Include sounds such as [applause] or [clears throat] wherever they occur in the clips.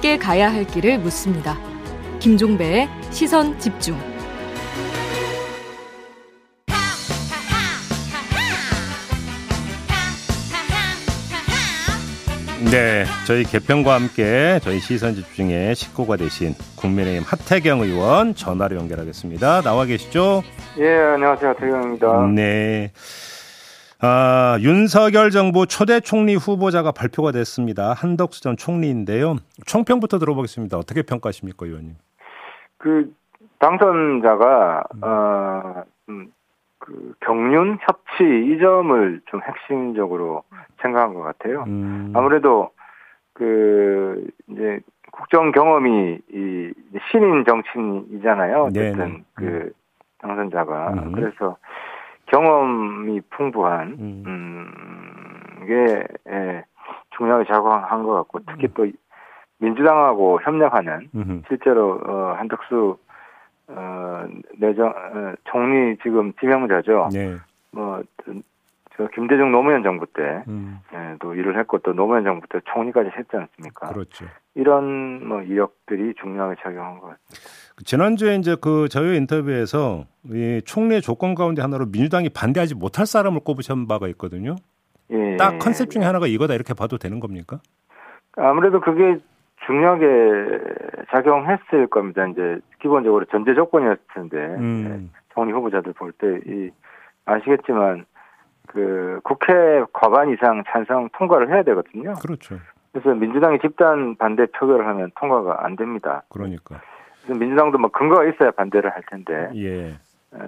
함께 가야 할 길을 묻습니다. 김종배의 시선 집중. 네, 저희 개편과 함께 저희 시선 집중의 식구가 되신 국민의힘 하태경 의원 전화로 연결하겠습니다. 나와 계시죠? 예, 안녕하세요. 하태경입니다. 네. 아, 윤석열 정부 초대 총리 후보자가 발표가 됐습니다. 한덕수 전 총리인데요. 총평부터 들어보겠습니다. 어떻게 평가하십니까, 의원님? 그 당선자가 음. 어, 음, 그 경륜 협치 이 점을 좀 핵심적으로 생각한 것 같아요. 음. 아무래도 그 이제 국정 경험이 이 신인 정치인이잖아요. 어쨌든 네네. 그 음. 당선자가 음. 그래서 경험이 풍부한 음, 음 게 예, 중요하게 작용한 것 같고 특히 음. 또 민주당하고 협력하는 음흠. 실제로 어, 한덕수 어, 내정 어, 총리 지금 지명자죠. 네. 뭐저 김대중 노무현 정부 때도 음. 예, 일을 했고 또 노무현 정부 때 총리까지 했지 않습니까? 그렇죠. 이런 뭐 이력들이 중요하게 작용한 것 같습니다. 지난주에 이제 그 저희 인터뷰에서 이 총리 조건 가운데 하나로 민주당이 반대하지 못할 사람을 꼽으신 바가 있거든요. 예. 딱 컨셉 중에 하나가 이거다 이렇게 봐도 되는 겁니까? 아무래도 그게 중요하게 작용했을 겁니다. 이제 기본적으로 전제 조건이었을 텐데 음. 총리 후보자들 볼 때 이 아시겠지만 그 국회 과반 이상 찬성 통과를 해야 되거든요. 그렇죠. 그래서 민주당이 집단 반대 표결을 하면 통과가 안 됩니다. 그러니까. 그래서 민주당도 뭐 근거가 있어야 반대를 할 텐데. 예.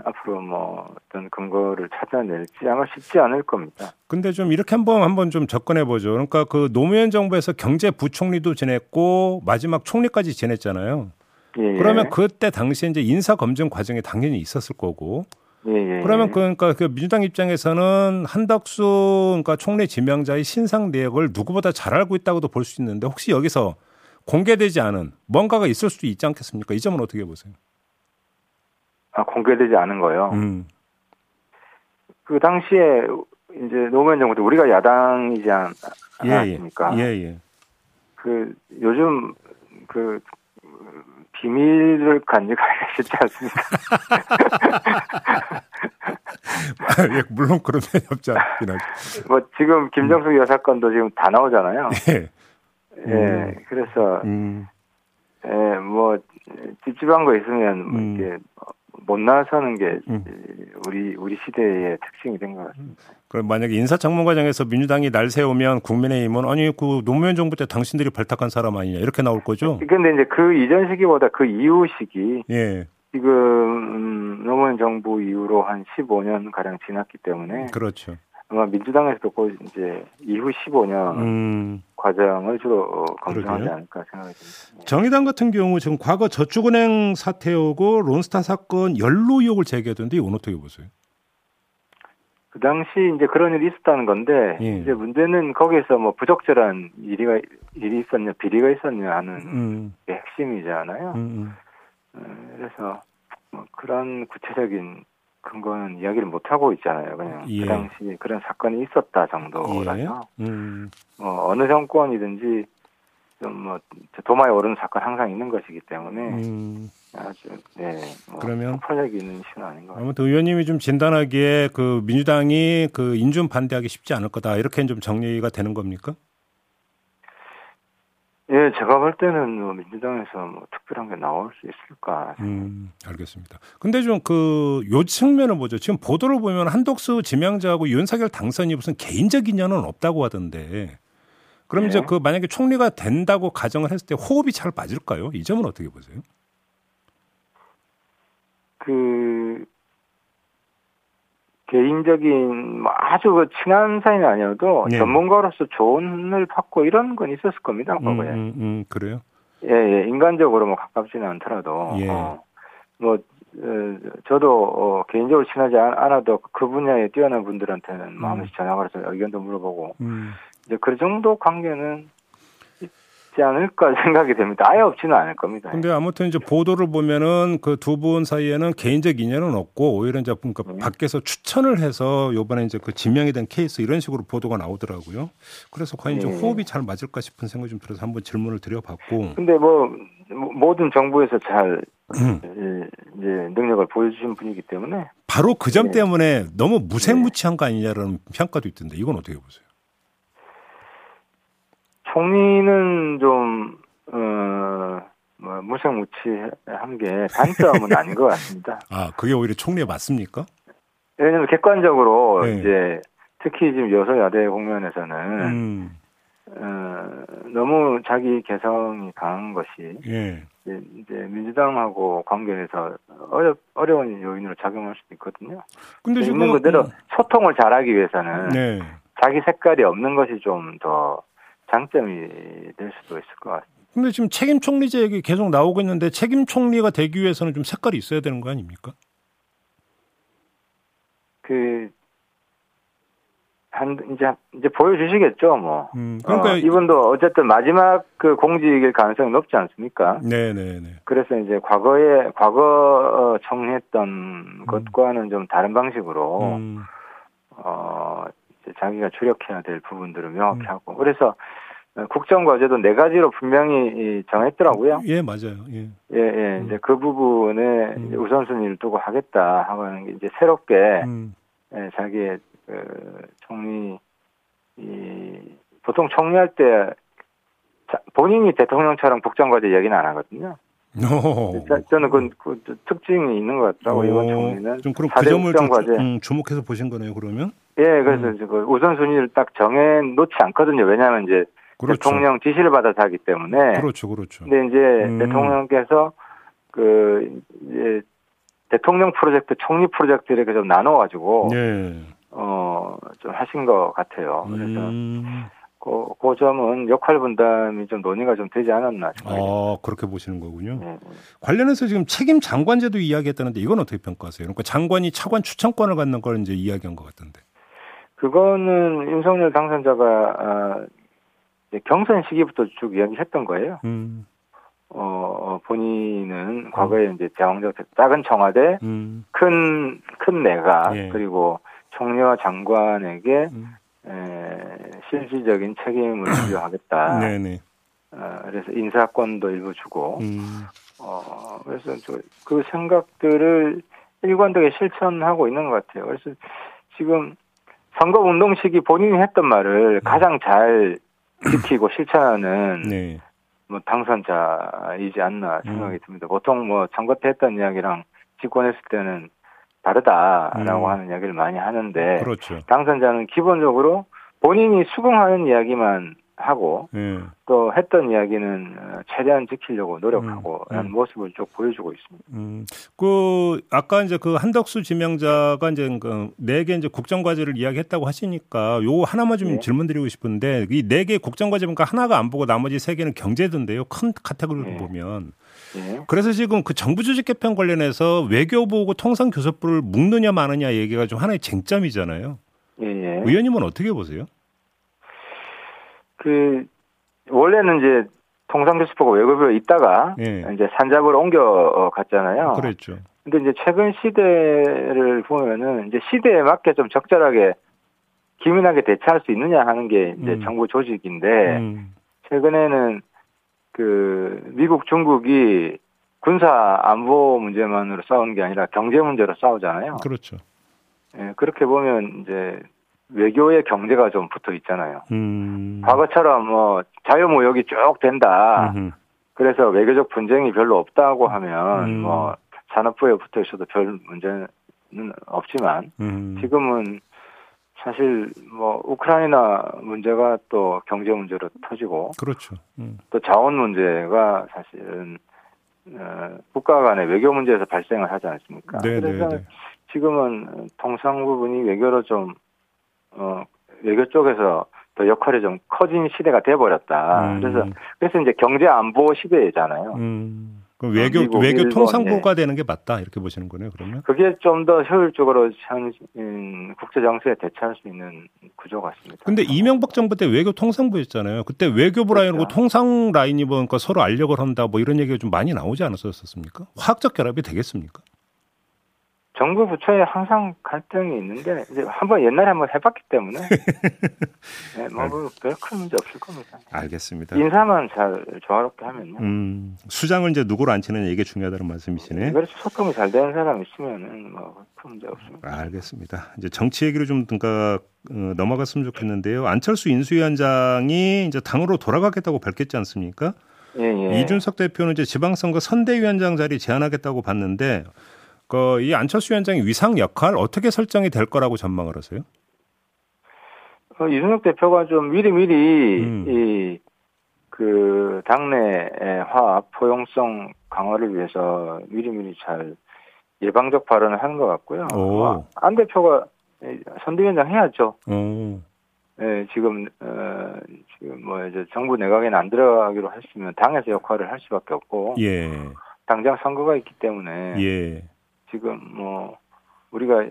앞으로 뭐 어떤 근거를 찾아낼지 아마 쉽지 않을 겁니다. 근데 좀 이렇게 한번 한번 좀 접근해 보죠. 그러니까 그 노무현 정부에서 경제부총리도 지냈고 마지막 총리까지 지냈잖아요. 예, 예. 그러면 그때 당시에 이제 인사 검증 과정에 당연히 있었을 거고. 예, 예, 그러면 그, 그러니까 그 민주당 입장에서는 한덕수 그러니까 총리 지명자의 신상 내역을 누구보다 잘 알고 있다고도 볼 수 있는데 혹시 여기서 공개되지 않은 뭔가가 있을 수도 있지 않겠습니까? 이 점은 어떻게 보세요? 아 공개되지 않은 거요. 음. 그 당시에 이제 노무현 정부 때 우리가 야당이지 않, 예, 예. 않았습니까? 예, 예. 그 요즘 그 비밀을 간직하기가 [laughs] 쉽지 않습니다. 예, 물론 그런 면이 없지 않긴 하죠. 뭐 지금 김정숙 음. 여사 건도 지금 다 나오잖아요. [laughs] 예. 예, 음. 그래서 음. 예, 뭐 찝찝한 거 있으면 뭐 음. 이렇게 못 나서는 게 음. 우리 우리 시대의 특징이 된 것 같습니다. 그럼 만약에 인사청문 과정에서 민주당이 날 세우면 국민의힘은 아니 그 노무현 정부 때 당신들이 발탁한 사람 아니냐 이렇게 나올 거죠? 그런데 이제 그 이전 시기보다 그 이후 시기 예. 지금 음, 노무현 정부 이후로 한 15년 가량 지났기 때문에 그렇죠. 아마 민주당에서도 그 이제 이후 15년 음. 과정을 주로 검증하지 않을까 생각이 듭니다. 정의당 같은 경우 지금 과거 저축은행 사태하고 론스타 사건 연루 의혹을 제기하던데 이건 어떻게 보세요? 그 당시 이제 그런 일이 있었다는 건데 예. 이제 문제는 거기에서 뭐 부적절한 일이가 일이 있었냐 비리가 있었냐 하는 음. 게 핵심이잖아요. 음. 음. 어, 그래서 뭐 그런 구체적인 근거는 이야기를 못 하고 있잖아요. 그냥 예. 그 당시 그런 사건이 있었다 정도라서 예. 음. 뭐 어느 정권이든지 좀뭐 도마에 오르는 사건 항상 있는 것이기 때문에 음. 아주 네 뭐 그러면 폭력이 있는 신호 아닌 것 같아요. 아무튼 의원님이 좀 진단하기에 그 민주당이 그 인준 반대하기 쉽지 않을 거다 이렇게 좀 정리가 되는 겁니까? 예, 제가 볼 때는 뭐 민주당에서 뭐 특별한 게 나올 수 있을까. 음, 알겠습니다. 근데 좀 그 요 측면을 보죠. 지금 보도를 보면 한독수 지명자하고 윤석열 당선이 무슨 개인적 인연은 없다고 하던데. 그럼 네. 이제 그 만약에 총리가 된다고 가정을 했을 때 호흡이 잘 맞을까요? 이 점은 어떻게 보세요? 그 개인적인 뭐 아주 그 친한 사이는 아니어도 네. 전문가로서 조언을 받고 이런 건 있었을 겁니다. 음, 음, 음, 그래요? 예, 예, 인간적으로 뭐 가깝지는 않더라도 예. 어, 뭐 어, 저도 어, 개인적으로 친하지 않아도 그 분야에 뛰어난 분들한테는 음. 한 번씩 전화 걸어서 의견도 물어보고 음. 이제 그 정도 관계는 있지 않을까 [laughs] 생각이 됩니다. 아예 없지는 않을 겁니다. 근데 아무튼 이제 보도를 보면은 그 두 분 사이에는 개인적 인연은 없고 오히려 이제 그러니까 네. 밖에서 추천을 해서 요번에 이제 그 지명이 된 케이스 이런 식으로 보도가 나오더라고요. 그래서 과연 좀 네. 호흡이 잘 맞을까 싶은 생각이 좀 들어서 한번 질문을 드려봤고. 근데 뭐 모든 정부에서 잘 음. 이제 능력을 보여주신 분이기 때문에 바로 그점 네. 때문에 너무 무색무취한 거 아니냐라는 평가도 있던데 이건 어떻게 보세요? 총리는 좀, 어, 뭐, 무색무취한 게 단점은 [laughs] 아닌 것 같습니다. 아, 그게 오히려 총리에 맞습니까? 왜냐면 객관적으로 네. 이제 특히 지금 여서 야대 국면에서는 음. 어, 너무 자기 개성이 강한 것이 예. 이제, 민주당하고 관계에서 어려 어려운 요인으로 작용할 수도 있거든요. 근데 지금 있는 그대로 음. 소통을 잘하기 위해서는 네. 자기 색깔이 없는 것이 좀 더 장점이 될 수도 있을 것 같습니다. 근데 지금 책임 총리제 얘기 계속 나오고 있는데 책임 총리가 되기 위해서는 좀 색깔이 있어야 되는 거 아닙니까? 그, 한, 이제, 이제 보여주시겠죠, 뭐. 음, 그러니까. 어, 이분도 어쨌든 마지막 그 공직일 가능성이 높지 않습니까? 네네네. 그래서 이제 과거에, 과거 청했던 음. 것과는 좀 다른 방식으로, 음. 어, 자기가 주력해야 될 부분들을 명확히 음. 하고 그래서 국정 과제도 네 가지로 분명히 정했더라고요. 예, 맞아요. 예, 예, 예. 음. 이제 그 부분에 음. 우선순위를 두고 하겠다 하고 하는 게 이제 새롭게 음. 예, 자기의 그 총리 이 보통 총리할 때 본인이 대통령처럼 국정 과제 얘기는 안 하거든요. 오. 저는 그, 그, 특징이 있는 것 같더라고요. 이번 총리는. 좀 그럼 그 점을 좀 과제. 음, 주목해서 보신 거네요. 그러면? 예, 그래서 음. 그 우선순위를 딱 정해 놓지 않거든요. 왜냐하면 이제 그렇죠. 대통령 지시를 받아서 하기 때문에. 그렇죠, 그렇죠. 근데 이제 음. 대통령께서 그 이제 대통령 프로젝트, 총리 프로젝트 이렇게 좀 나눠가지고 네. 어좀 하신 것 같아요. 그래서 음. 그, 그 점은 역할 분담이 좀 논의가 좀 되지 않았나 싶어요. 아, 그렇게 보시는 거군요. 네. 관련해서 지금 책임 장관제도 이야기했다는데 이건 어떻게 평가하세요? 그러니까 장관이 차관 추천권을 갖는 걸 이제 이야기한 것 같은데. 그거는 윤석열 당선자가 아, 경선 시기부터 쭉 이야기했던 거예요. 음. 어, 어 본인은 과거에 음. 이제 대왕적 작은 청와대, 음. 큰, 큰 내가, 예. 그리고 총리와 장관에게 음. 에, 실질적인 책임을 [clears throat] 부여하겠다. 네네. 어, 그래서 인사권도 일부 주고, 음. 어, 그래서 그 생각들을 일관되게 실천하고 있는 것 같아요. 그래서 지금 선거 운동 시기 본인이 했던 말을 네. 가장 잘 지키고 [clears throat] 실천하는 네. 뭐 당선자이지 않나 생각이 음. 듭니다. 보통 뭐 선거 때 했던 이야기랑 집권했을 때는 다르다라고 음. 하는 이야기를 많이 하는데 그렇죠. 당선자는 기본적으로 본인이 수긍하는 이야기만 하고 네. 또 했던 이야기는 어, 최대한 지키려고 노력하고 음, 음. 하는 모습을 쭉 보여주고 있습니다. 음. 그 아까 이제 그 한덕수 지명자가 이제 그네개 이제 국정 과제를 이야기했다고 하시니까 요 하나만 좀 네. 질문드리고 싶은데 이 네 개 국정 과제 보니까 하나가 안 보고 나머지 세 개는 경제던데요. 큰 카테고리로 네. 보면. 네. 그래서 지금 그 정부 조직 개편 관련해서 외교부하고 통상교섭부를 묶느냐 마느냐 얘기가 좀 하나의 쟁점이잖아요. 예, 예. 의원님은 어떻게 보세요? 그 원래는 이제 통상교섭부가 외교부에 있다가 예. 이제 산잡으로 옮겨 갔잖아요. 그랬죠. 근데 이제 최근 시대를 보면은 이제 시대에 맞게 좀 적절하게 기민하게 대처할 수 있느냐 하는 게 이제 음. 정부 조직인데 음. 최근에는 그 미국 중국이 군사 안보 문제만으로 싸우는 게 아니라 경제 문제로 싸우잖아요. 그렇죠. 예, 그렇게 보면 이제 외교의 경제가 좀 붙어 있잖아요. 음. 과거처럼 뭐 자유무역이 쭉 된다. 음흠. 그래서 외교적 분쟁이 별로 없다고 하면 음. 뭐 산업부에 붙어 있어도 별 문제는 없지만 음. 지금은 사실 뭐 우크라이나 문제가 또 경제 문제로 터지고 그렇죠. 음. 또 자원 문제가 사실은 어, 국가 간의 외교 문제에서 발생을 하지 않습니까? 네네네. 그래서 네, 네. 지금은 통상 부분이 외교로 좀 어, 외교 쪽에서 더 역할이 좀 커진 시대가 돼버렸다. 음. 그래서 그래서 이제 경제 안보 시대잖아요. 음. 그럼 외교 어, 미국, 외교 통상부가 네. 되는 게 맞다 이렇게 보시는 거네요. 그러면 그게 좀 더 효율적으로 현 음, 국제 정세에 대처할 수 있는 구조 같습니다. 근데 이명박 정부 때 외교 통상부였잖아요. 그때 외교부 라인하고 그렇죠. 통상 라인이 보니까 서로 알력을 한다 뭐 이런 얘기가 좀 많이 나오지 않았었습니까? 화학적 결합이 되겠습니까? 정부 부처에 항상 갈등이 있는데 이제 한번 옛날에 한번 해봤기 때문에 [laughs] 네, 뭐별 큰 문제 없을 겁니다. 알겠습니다. 인사만 잘 조화롭게 하면요. 음, 수장을 이제 누구로 앉히느냐 이게 중요하다는 말씀이시네. 그래서 소통이 잘 되는 사람 있으면은 뭐큰 문제 없습니다. 알겠습니다. 이제 정치 얘기를 좀 그러니까 어, 넘어갔으면 좋겠는데요. 안철수 인수위원장이 이제 당으로 돌아가겠다고 밝혔지 않습니까? 예, 예. 이준석 대표는 이제 지방선거 선대위원장 자리 제안하겠다고 봤는데 그이 안철수 위원장의 위상 역할 어떻게 설정이 될 거라고 전망을 하세요? 어, 이준석 대표가 좀 미리미리 음. 이 그 당내 화합 포용성 강화를 위해서 미리미리 잘 예방적 발언을 하는 것 같고요. 오. 안 대표가 선대위원장 해야죠. 오. 네, 지금 어, 지금 뭐 이제 정부 내각에는 안 들어가기로 했으면 당에서 역할을 할 수밖에 없고, 예. 당장 선거가 있기 때문에 예. 지금 뭐 우리가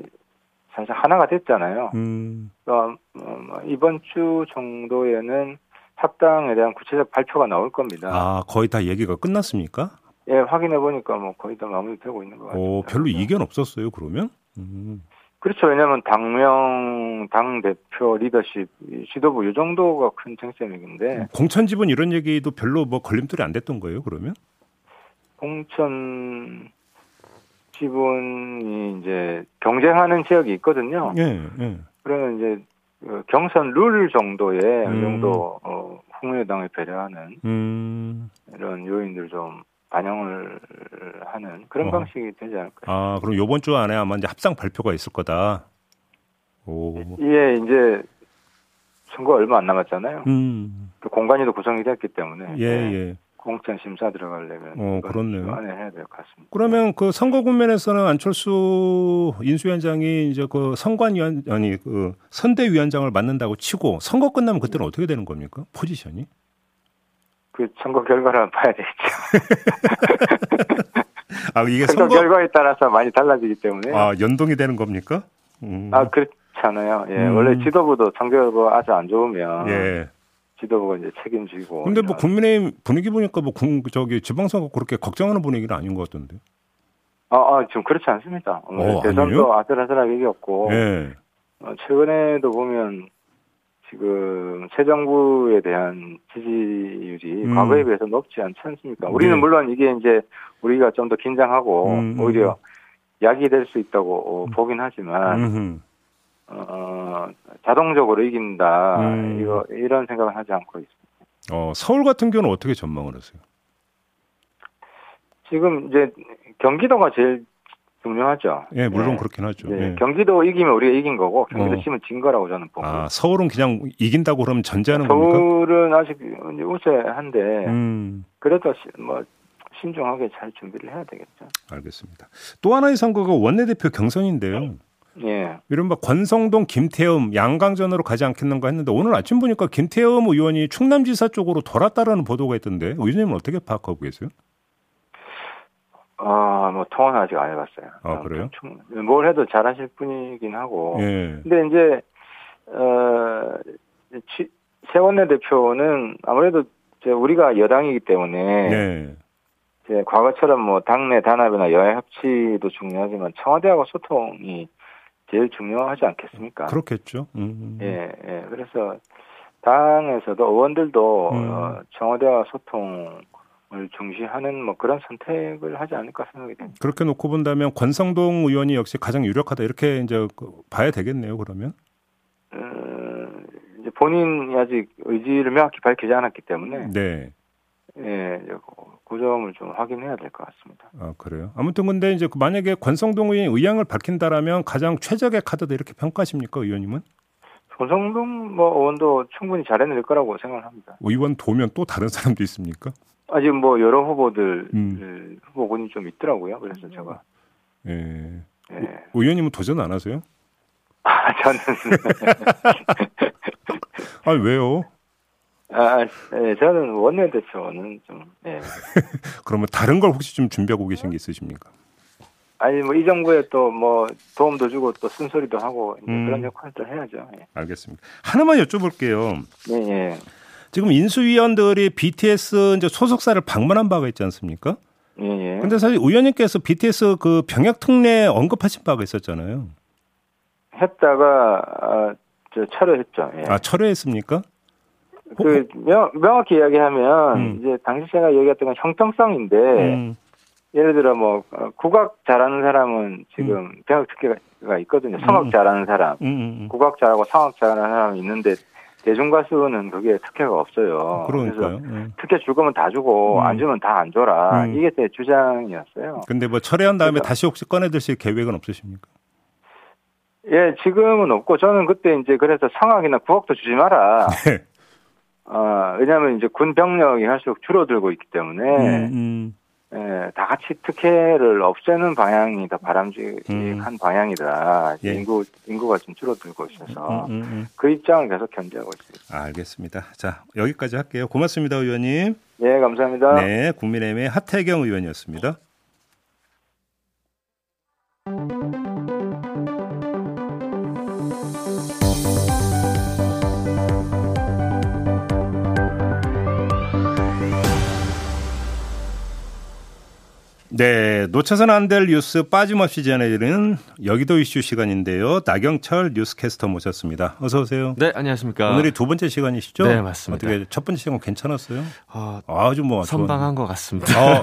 사실 하나가 됐잖아요. 음. 그러니까 뭐 이번 주 정도에는 합당에 대한 구체적 발표가 나올 겁니다. 아 거의 다 얘기가 끝났습니까? 예, 확인해 보니까 뭐 거의 다 마무리되고 있는 것 같아요. 오, 별로 이견 없었어요, 그러면? 음. 그렇죠. 왜냐하면 당명, 당 대표, 리더십, 지도부 이 정도가 큰 쟁점인데 공천 지분 이런 얘기도 별로 뭐 걸림돌이 안 됐던 거예요, 그러면? 공천 지분이 이제 경쟁하는 지역이 있거든요. 예, 예. 그러면 이제 그 경선 룰 정도의 음. 이 정도 어, 국민의당을 배려하는 음. 이런 요인들 좀 반영을 하는 그런 어. 방식이 되지 않을까. 아, 그럼 요번 주 안에 아마 이제 합상 발표가 있을 거다. 오. 예, 이제 선거 얼마 안 남았잖아요. 음. 그 공간이도 구성이 됐기 때문에. 예, 네. 예. 공천 심사 들어가려면 어, 그렇네요. 안에 해야 될 것 같습니다. 그러면 그 선거 국면에서는 안철수 인수위원장이 이제 그 선관위원 아니 그 선대위원장을 맡는다고 치고 선거 끝나면 그때는 어떻게 되는 겁니까? 포지션이? 그 선거 결과를 봐야 되겠죠. [laughs] 아 이게 선거, 선거, 결과에 따라서 많이 달라지기 때문에 아 연동이 되는 겁니까? 음. 아 그렇잖아요. 예, 음. 원래 지도부도 선거가 아주 안 좋으면 예. 지도부가 이제 책임지고. 근데 뭐 국민의힘 분위기 보니까 뭐 군, 저기 지방선거 그렇게 걱정하는 분위기는 아닌 것 같던데. 아, 아 지금 그렇지 않습니다. 어, 대선도 아슬아슬하게 이겼고. 예. 어, 최근에도 보면 지금 새 정부에 대한 지지율이 음. 과거에 비해서 높지 않지 않습니까? 우리는 네. 물론 이게 이제 우리가 좀 더 긴장하고 음, 음, 오히려 약이 될 수 있다고 음. 보긴 하지만 어, 자동적으로 이긴다. 음. 이거 이런 생각을 하지 않고 있습니다. 어, 서울 같은 경우는 어떻게 전망을 하세요? 지금 이제 경기도가 제일 중요하죠. 예, 물론 네. 그렇긴 하죠. 네. 예. 경기도 이기면 우리가 이긴 거고 경기도 어. 치면 진 거라고 저는 보고. 아, 서울은 그냥 이긴다고 그러면 전제하는 겁니까? 서울은 아직 우세한데 음. 그래도 뭐 신중하게 잘 준비를 해야 되겠죠. 알겠습니다. 또 하나의 선거가 원내대표 경선인데요. 예. 이른바 권성동, 김태흠 양강전으로 가지 않겠는가 했는데 오늘 아침 보니까 김태흠 의원이 충남지사 쪽으로 돌았다라는 보도가 있던데 의원님은 어떻게 파악하고 계세요? 아, 뭐 통화는 아직 안 해봤어요. 아 그래요? 뭘 해도 잘하실 분이긴 하고. 예. 근데 이제 어 세원내 대표는 아무래도 우리가 여당이기 때문에 예. 과거처럼 뭐 당내 단합이나 여야 협치도 중요하지만 청와대하고 소통이 제일 중요하지 않겠습니까? 그렇겠죠. 음. 예, 예. 그래서 당에서도 의원들도 음. 어, 청와대와 소통 을 중시하는 뭐 그런 선택을 하지 않을까 생각이 됩니다. 그렇게 놓고 본다면 권성동 의원이 역시 가장 유력하다 이렇게 이제 그 봐야 되겠네요. 그러면. 어, 이제 본인이 아직 의지를 명확히 밝히지 않았기 때문에. 네. 예, 그 점을 좀 확인해야 될 것 같습니다. 아 그래요. 아무튼 근데 이제 그 만약에 권성동 의원이 의향을 밝힌다라면 가장 최적의 카드다 이렇게 평가하십니까 의원님은? 권성동 뭐 의원도 충분히 잘해낼 거라고 생각합니다. 의원 도면 또 다른 사람도 있습니까? 아직 뭐 여러 후보들 음. 후보군이 좀 있더라고요. 그래서 제가. 예. 예. 의원님은 도전 안 하세요? 아 저는. [laughs] 아 왜요? 아, 네, 저는 원내대표는 좀, 네. [laughs] 그러면 다른 걸 혹시 좀 준비하고 계신 게 있으십니까? 아니 뭐 이 정부에 또 뭐 도움도 주고 또 쓴소리도 하고 음. 그런 역할도 해야죠. 예. 알겠습니다. 하나만 여쭤볼게요. 네. 예. 지금 인수위원들이 BTS 이제 소속사를 방문한 바가 있지 않습니까? 예. 예. 근데 사실 의원님께서 BTS 그 병역 특례 언급하신 바가 있었잖아요. 했다가 아, 저 철회했죠. 예. 아 철회했습니까? 그 명, 명확히 이야기하면 음. 이제 당시 제가 얘기했던 건 형평성인데 음. 예를 들어 뭐 어, 국악 잘하는 사람은 지금 음. 병역 특혜가 있거든요. 성악 음. 잘하는 사람, 음, 음, 국악 잘하고 성악 잘하는 사람이 있는데 대중 가수는 그게 특혜가 없어요. 그러니까요. 그래서 네. 특혜 줄 거면 다 주고 안 주면 다 안 줘라. 이게 제 주장이었어요. 근데 뭐 철회한 다음에 그래서. 다시 혹시 꺼내드실 계획은 없으십니까? 예, 지금은 없고 저는 그때 이제 그래서 성악이나 국악도 주지 마라. [laughs] 네. 어, 왜냐하면 이제 군 병력이 할수록 줄어들고 있기 때문에 음, 음. 예, 다 같이 특혜를 없애는 방향이 더 바람직한 음. 방향이다. 예. 인구 인구가 좀 줄어들고 있어서 음, 음, 음, 그 입장을 계속 견지하고 있습니다. 알겠습니다. 자 여기까지 할게요. 고맙습니다, 의원님. 네, 감사합니다. 네, 국민의힘의 하태경 의원이었습니다. 네, 놓쳐서는 안 될 뉴스 빠짐없이 전해드리는 여기도 이슈 시간인데요. 나경철 뉴스캐스터 모셨습니다. 어서 오세요. 네, 안녕하십니까. 오늘이 두 번째 시간이시죠? 네, 맞습니다. 어떻게 첫 번째 시간 괜찮았어요? 어, 아주 뭐 선방한 것 같습니다. 어,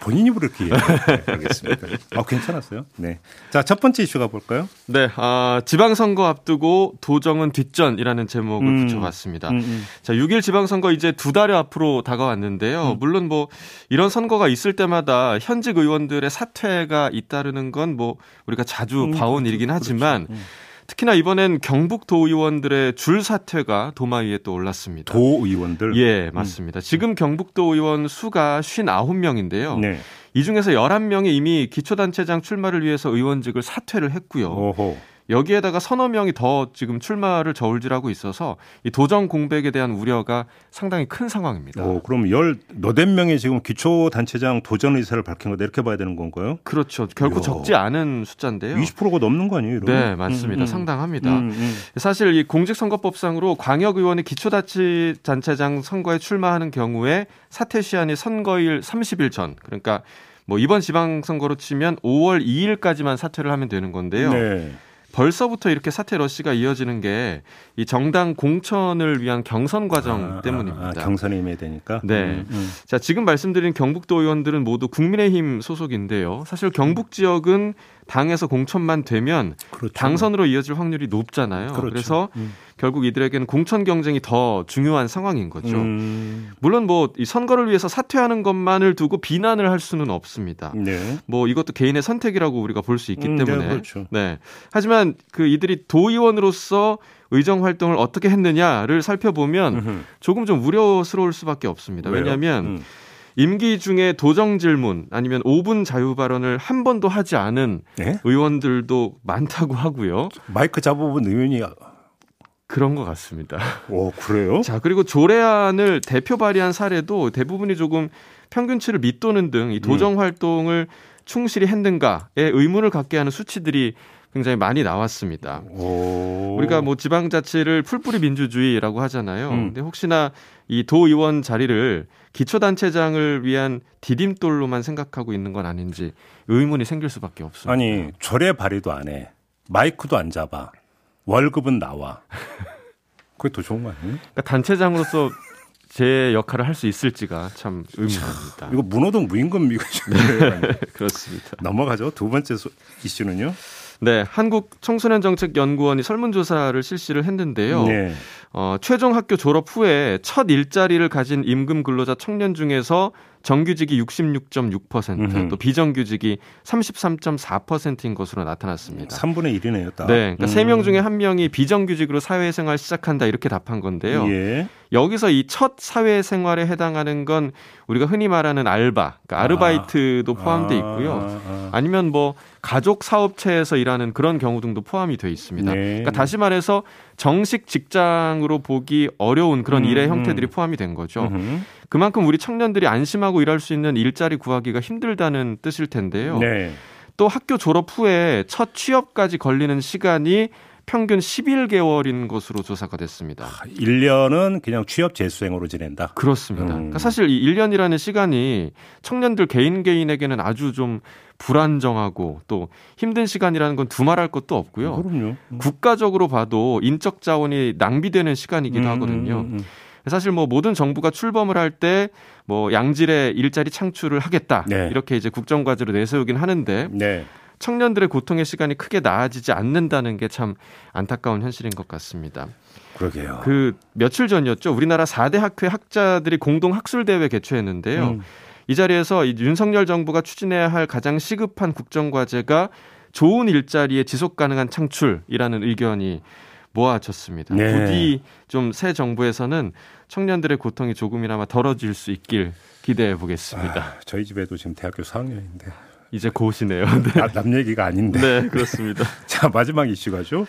본인이 그렇게 네, 알겠습니다. 아, 괜찮았어요. 네. 자, 첫 번째 이슈 가 볼까요? 네, 아, 지방선거 앞두고 도정은 뒷전이라는 제목을 음, 붙여봤습니다. 음, 음. 자, 6일 지방선거 이제 두 달여 앞으로 다가왔는데요. 음. 물론 뭐 이런 선거가 있을 때마다 현직 의원들의 사퇴가 잇따르는 건 뭐 우리가 자주 음, 봐온 그렇죠. 일이긴 하지만 그렇죠. 음. 특히나 이번엔 경북 도의원들의 줄 사퇴가 도마 위에 또 올랐습니다. 도의원들? 예, 맞습니다. 음. 지금 경북도 의원 수가 59명인데요. 네. 이 중에서 11명이 이미 기초단체장 출마를 위해서 의원직을 사퇴를 했고요. 오호. 여기에다가 서너 명이 더 지금 출마를 저울질하고 있어서 이 도정 공백에 대한 우려가 상당히 큰 상황입니다. 오, 그럼 열 너댓 명이 지금 기초 단체장 도전 의사를 밝힌 거다 이렇게 봐야 되는 건가요? 그렇죠. 결코 이야. 적지 않은 숫자인데요. 20%가 넘는 거 아니에요? 이러면? 네, 맞습니다. 음, 음. 상당합니다. 음, 음. 사실 이 공직선거법상으로 광역 의원이 기초 단체장 선거에 출마하는 경우에 사퇴 시한이 선거일 30일 전 그러니까 뭐 이번 지방선거로 치면 5월 2일까지만 사퇴를 하면 되는 건데요. 네. 벌써부터 이렇게 사퇴 러시가 이어지는 게 이 정당 공천을 위한 경선 과정 아, 때문입니다. 아, 경선이 임해야 되니까. 네. 음, 음. 자 지금 말씀드린 경북도 의원들은 모두 국민의힘 소속인데요. 사실 경북 지역은 당에서 공천만 되면 그렇죠. 당선으로 이어질 확률이 높잖아요. 그렇죠. 그래서 음. 결국 이들에게는 공천 경쟁이 더 중요한 상황인 거죠. 음. 물론 뭐 이 선거를 위해서 사퇴하는 것만을 두고 비난을 할 수는 없습니다. 네. 뭐 이것도 개인의 선택이라고 우리가 볼 수 있기 음, 때문에. 네, 그렇죠. 네. 하지만 그 이들이 도의원으로서 의정 활동을 어떻게 했느냐를 살펴보면 음흠. 조금 좀 우려스러울 수밖에 없습니다. 왜요? 왜냐하면 음. 임기 중에 도정 질문 아니면 5분 자유 발언을 한 번도 하지 않은 네? 의원들도 많다고 하고요. 마이크 잡아본 의원이 그런 것 같습니다. 오, [laughs] 그래요? 자, 그리고 조례안을 대표 발의한 사례도 대부분이 조금 평균치를 밑도는 등 이 도정 음. 활동을 충실히 했는가에 의문을 갖게 하는 수치들이 굉장히 많이 나왔습니다. 오. 우리가 뭐 지방자치를 풀뿌리 민주주의라고 하잖아요. 음. 근데 혹시나 이 도의원 자리를 기초단체장을 위한 디딤돌로만 생각하고 있는 건 아닌지 의문이 생길 수밖에 없습니다. 아니 절에 발의도 안 해. 마이크도 안 잡아. 월급은 나와. 그게 더 좋은 거 아니에요? 그러니까 단체장으로서 제 역할을 할 수 있을지가 참 의문입니다. 이거 문호동 무임금 이거 [laughs] 네, 그렇습니다. 넘어가죠. 두 번째 이슈는요. 네, 한국 청소년 정책 연구원이 설문조사를 실시를 했는데요. 네. 어, 최종 학교 졸업 후에 첫 일자리를 가진 임금 근로자 청년 중에서 정규직이 66.6%, 음흠. 또 비정규직이 33.4%인 것으로 나타났습니다. 3분의 1이네요, 딱. 네, 그러니까 음. 3명 중에 1명이 비정규직으로 사회생활 시작한다 이렇게 답한 건데요. 예. 여기서 이 첫 사회생활에 해당하는 건 우리가 흔히 말하는 알바, 그러니까 아르바이트도 아. 포함돼 있고요. 아. 아 니면 뭐 가족 사업체에서 일하는 그런 경우 등도 포함이 돼 있습니다. 네. 그러니까 다시 말해서 정식 직장으로 보기 어려운 그런 음, 일의 음. 형태들이 포함이 된 거죠. 음. 그만큼 우리 청년들이 안심하고 일할 수 있는 일자리 구하기가 힘들다는 뜻일 텐데요. 네. 또 학교 졸업 후에 첫 취업까지 걸리는 시간이 평균 11개월인 것으로 조사가 됐습니다. 1년은 아, 그냥 취업 재수생으로 지낸다. 그렇습니다. 음. 그러니까 사실 이 1년이라는 시간이 청년들 개인 개인에게는 아주 좀 불안정하고 또 힘든 시간이라는 건 두말할 것도 없고요. 그럼요. 음. 국가적으로 봐도 인적 자원이 낭비되는 시간이기도 음, 하거든요. 사실 뭐 모든 정부가 출범을 할 때 뭐 양질의 일자리 창출을 하겠다 네. 이렇게 이제 국정과제로 내세우긴 하는데 네. 청년들의 고통의 시간이 크게 나아지지 않는다는 게 참 안타까운 현실인 것 같습니다. 그러게요. 그 며칠 전이었죠. 우리나라 4대 학회 학자들이 공동 학술 대회 개최했는데요. 음. 이 자리에서 이 윤석열 정부가 추진해야 할 가장 시급한 국정 과제가 좋은 일자리의 지속 가능한 창출이라는 의견이 모아졌습니다. 네. 부디 좀 새 정부에서는 청년들의 고통이 조금이나마 덜어질 수 있길 기대해 보겠습니다. 아, 저희 집에도 지금 대학교 4학년인데 이제 고시네요. 네. 아, 남 얘기가 아닌데. 네, 그렇습니다. [laughs] 자, 마지막 이슈가죠.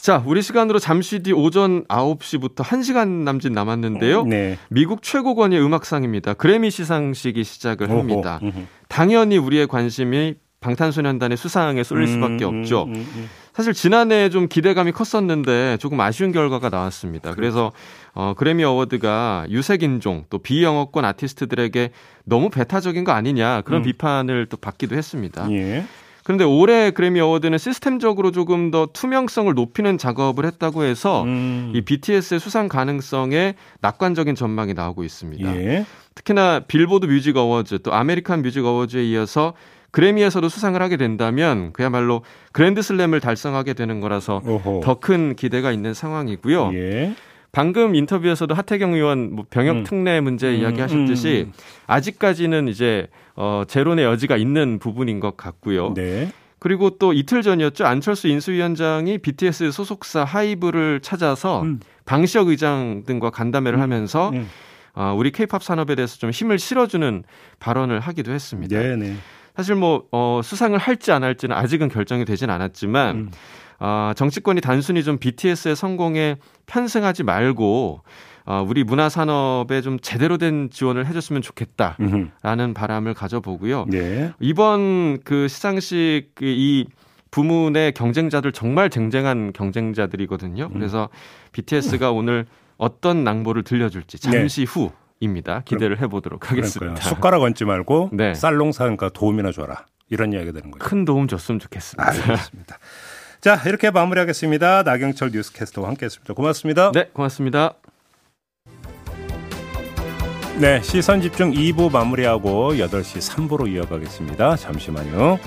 자, 우리 시간으로 잠시 뒤 오전 9시부터 1시간 남짓 남았는데요. 네. 미국 최고권의 음악상입니다. 그래미 시상식이 시작을 합니다. 오호, 당연히 우리의 관심이 방탄소년단의 수상에 쏠릴 수밖에 음, 없죠. 음, 음, 음. 사실 지난해 좀 기대감이 컸었는데 조금 아쉬운 결과가 나왔습니다. 그래서 어, 그래미 어워드가 유색인종 또 비영어권 아티스트들에게 너무 배타적인 거 아니냐 그런 음. 비판을 또 받기도 했습니다. 예. 그런데 올해 그래미 어워드는 시스템적으로 조금 더 투명성을 높이는 작업을 했다고 해서 음. 이 BTS의 수상 가능성에 낙관적인 전망이 나오고 있습니다. 예. 특히나 빌보드 뮤직 어워즈 또 아메리칸 뮤직 어워즈에 이어서 그래미에서도 수상을 하게 된다면 그야말로 그랜드슬램을 달성하게 되는 거라서 더 큰 기대가 있는 상황이고요. 예. 방금 인터뷰에서도 하태경 의원 뭐 병역 음. 특례 문제 음. 이야기하셨듯이 음. 아직까지는 이제 어 재론의 여지가 있는 부분인 것 같고요. 네. 그리고 또 이틀 전이었죠. 안철수 인수위원장이 BTS 소속사 하이브를 찾아서 음. 방시혁 의장 등과 간담회를 음. 하면서 음. 어, 우리 케이팝 산업에 대해서 좀 힘을 실어주는 발언을 하기도 했습니다. 네 네. 네. 사실 뭐 어, 수상을 할지 안 할지는 아직은 결정이 되진 않았지만 음. 어, 정치권이 단순히 좀 BTS의 성공에 편승하지 말고 어, 우리 문화 산업에 좀 제대로 된 지원을 해줬으면 좋겠다라는 음흠. 바람을 가져보고요. 네. 이번 그 시상식 그이 부문의 경쟁자들 정말 쟁쟁한 경쟁자들이거든요. 음. 그래서 BTS가 오늘 어떤 낭보를 들려줄지 잠시 네. 후 입니다. 기대를 해보도록 하겠습니다. 그러니까요. 숟가락 얹지 말고 네. 쌀농사니까 도움이나 줘라. 이런 이야기가 되는 거죠. 큰 도움 줬으면 좋겠습니다. 알겠습니다. 자, 이렇게 마무리하겠습니다. 나경철 뉴스캐스터와 함께했습니다. 고맙습니다. 네, 고맙습니다. 네, 시선 집중 2부 마무리하고 8시 3부로 이어가겠습니다. 잠시만요.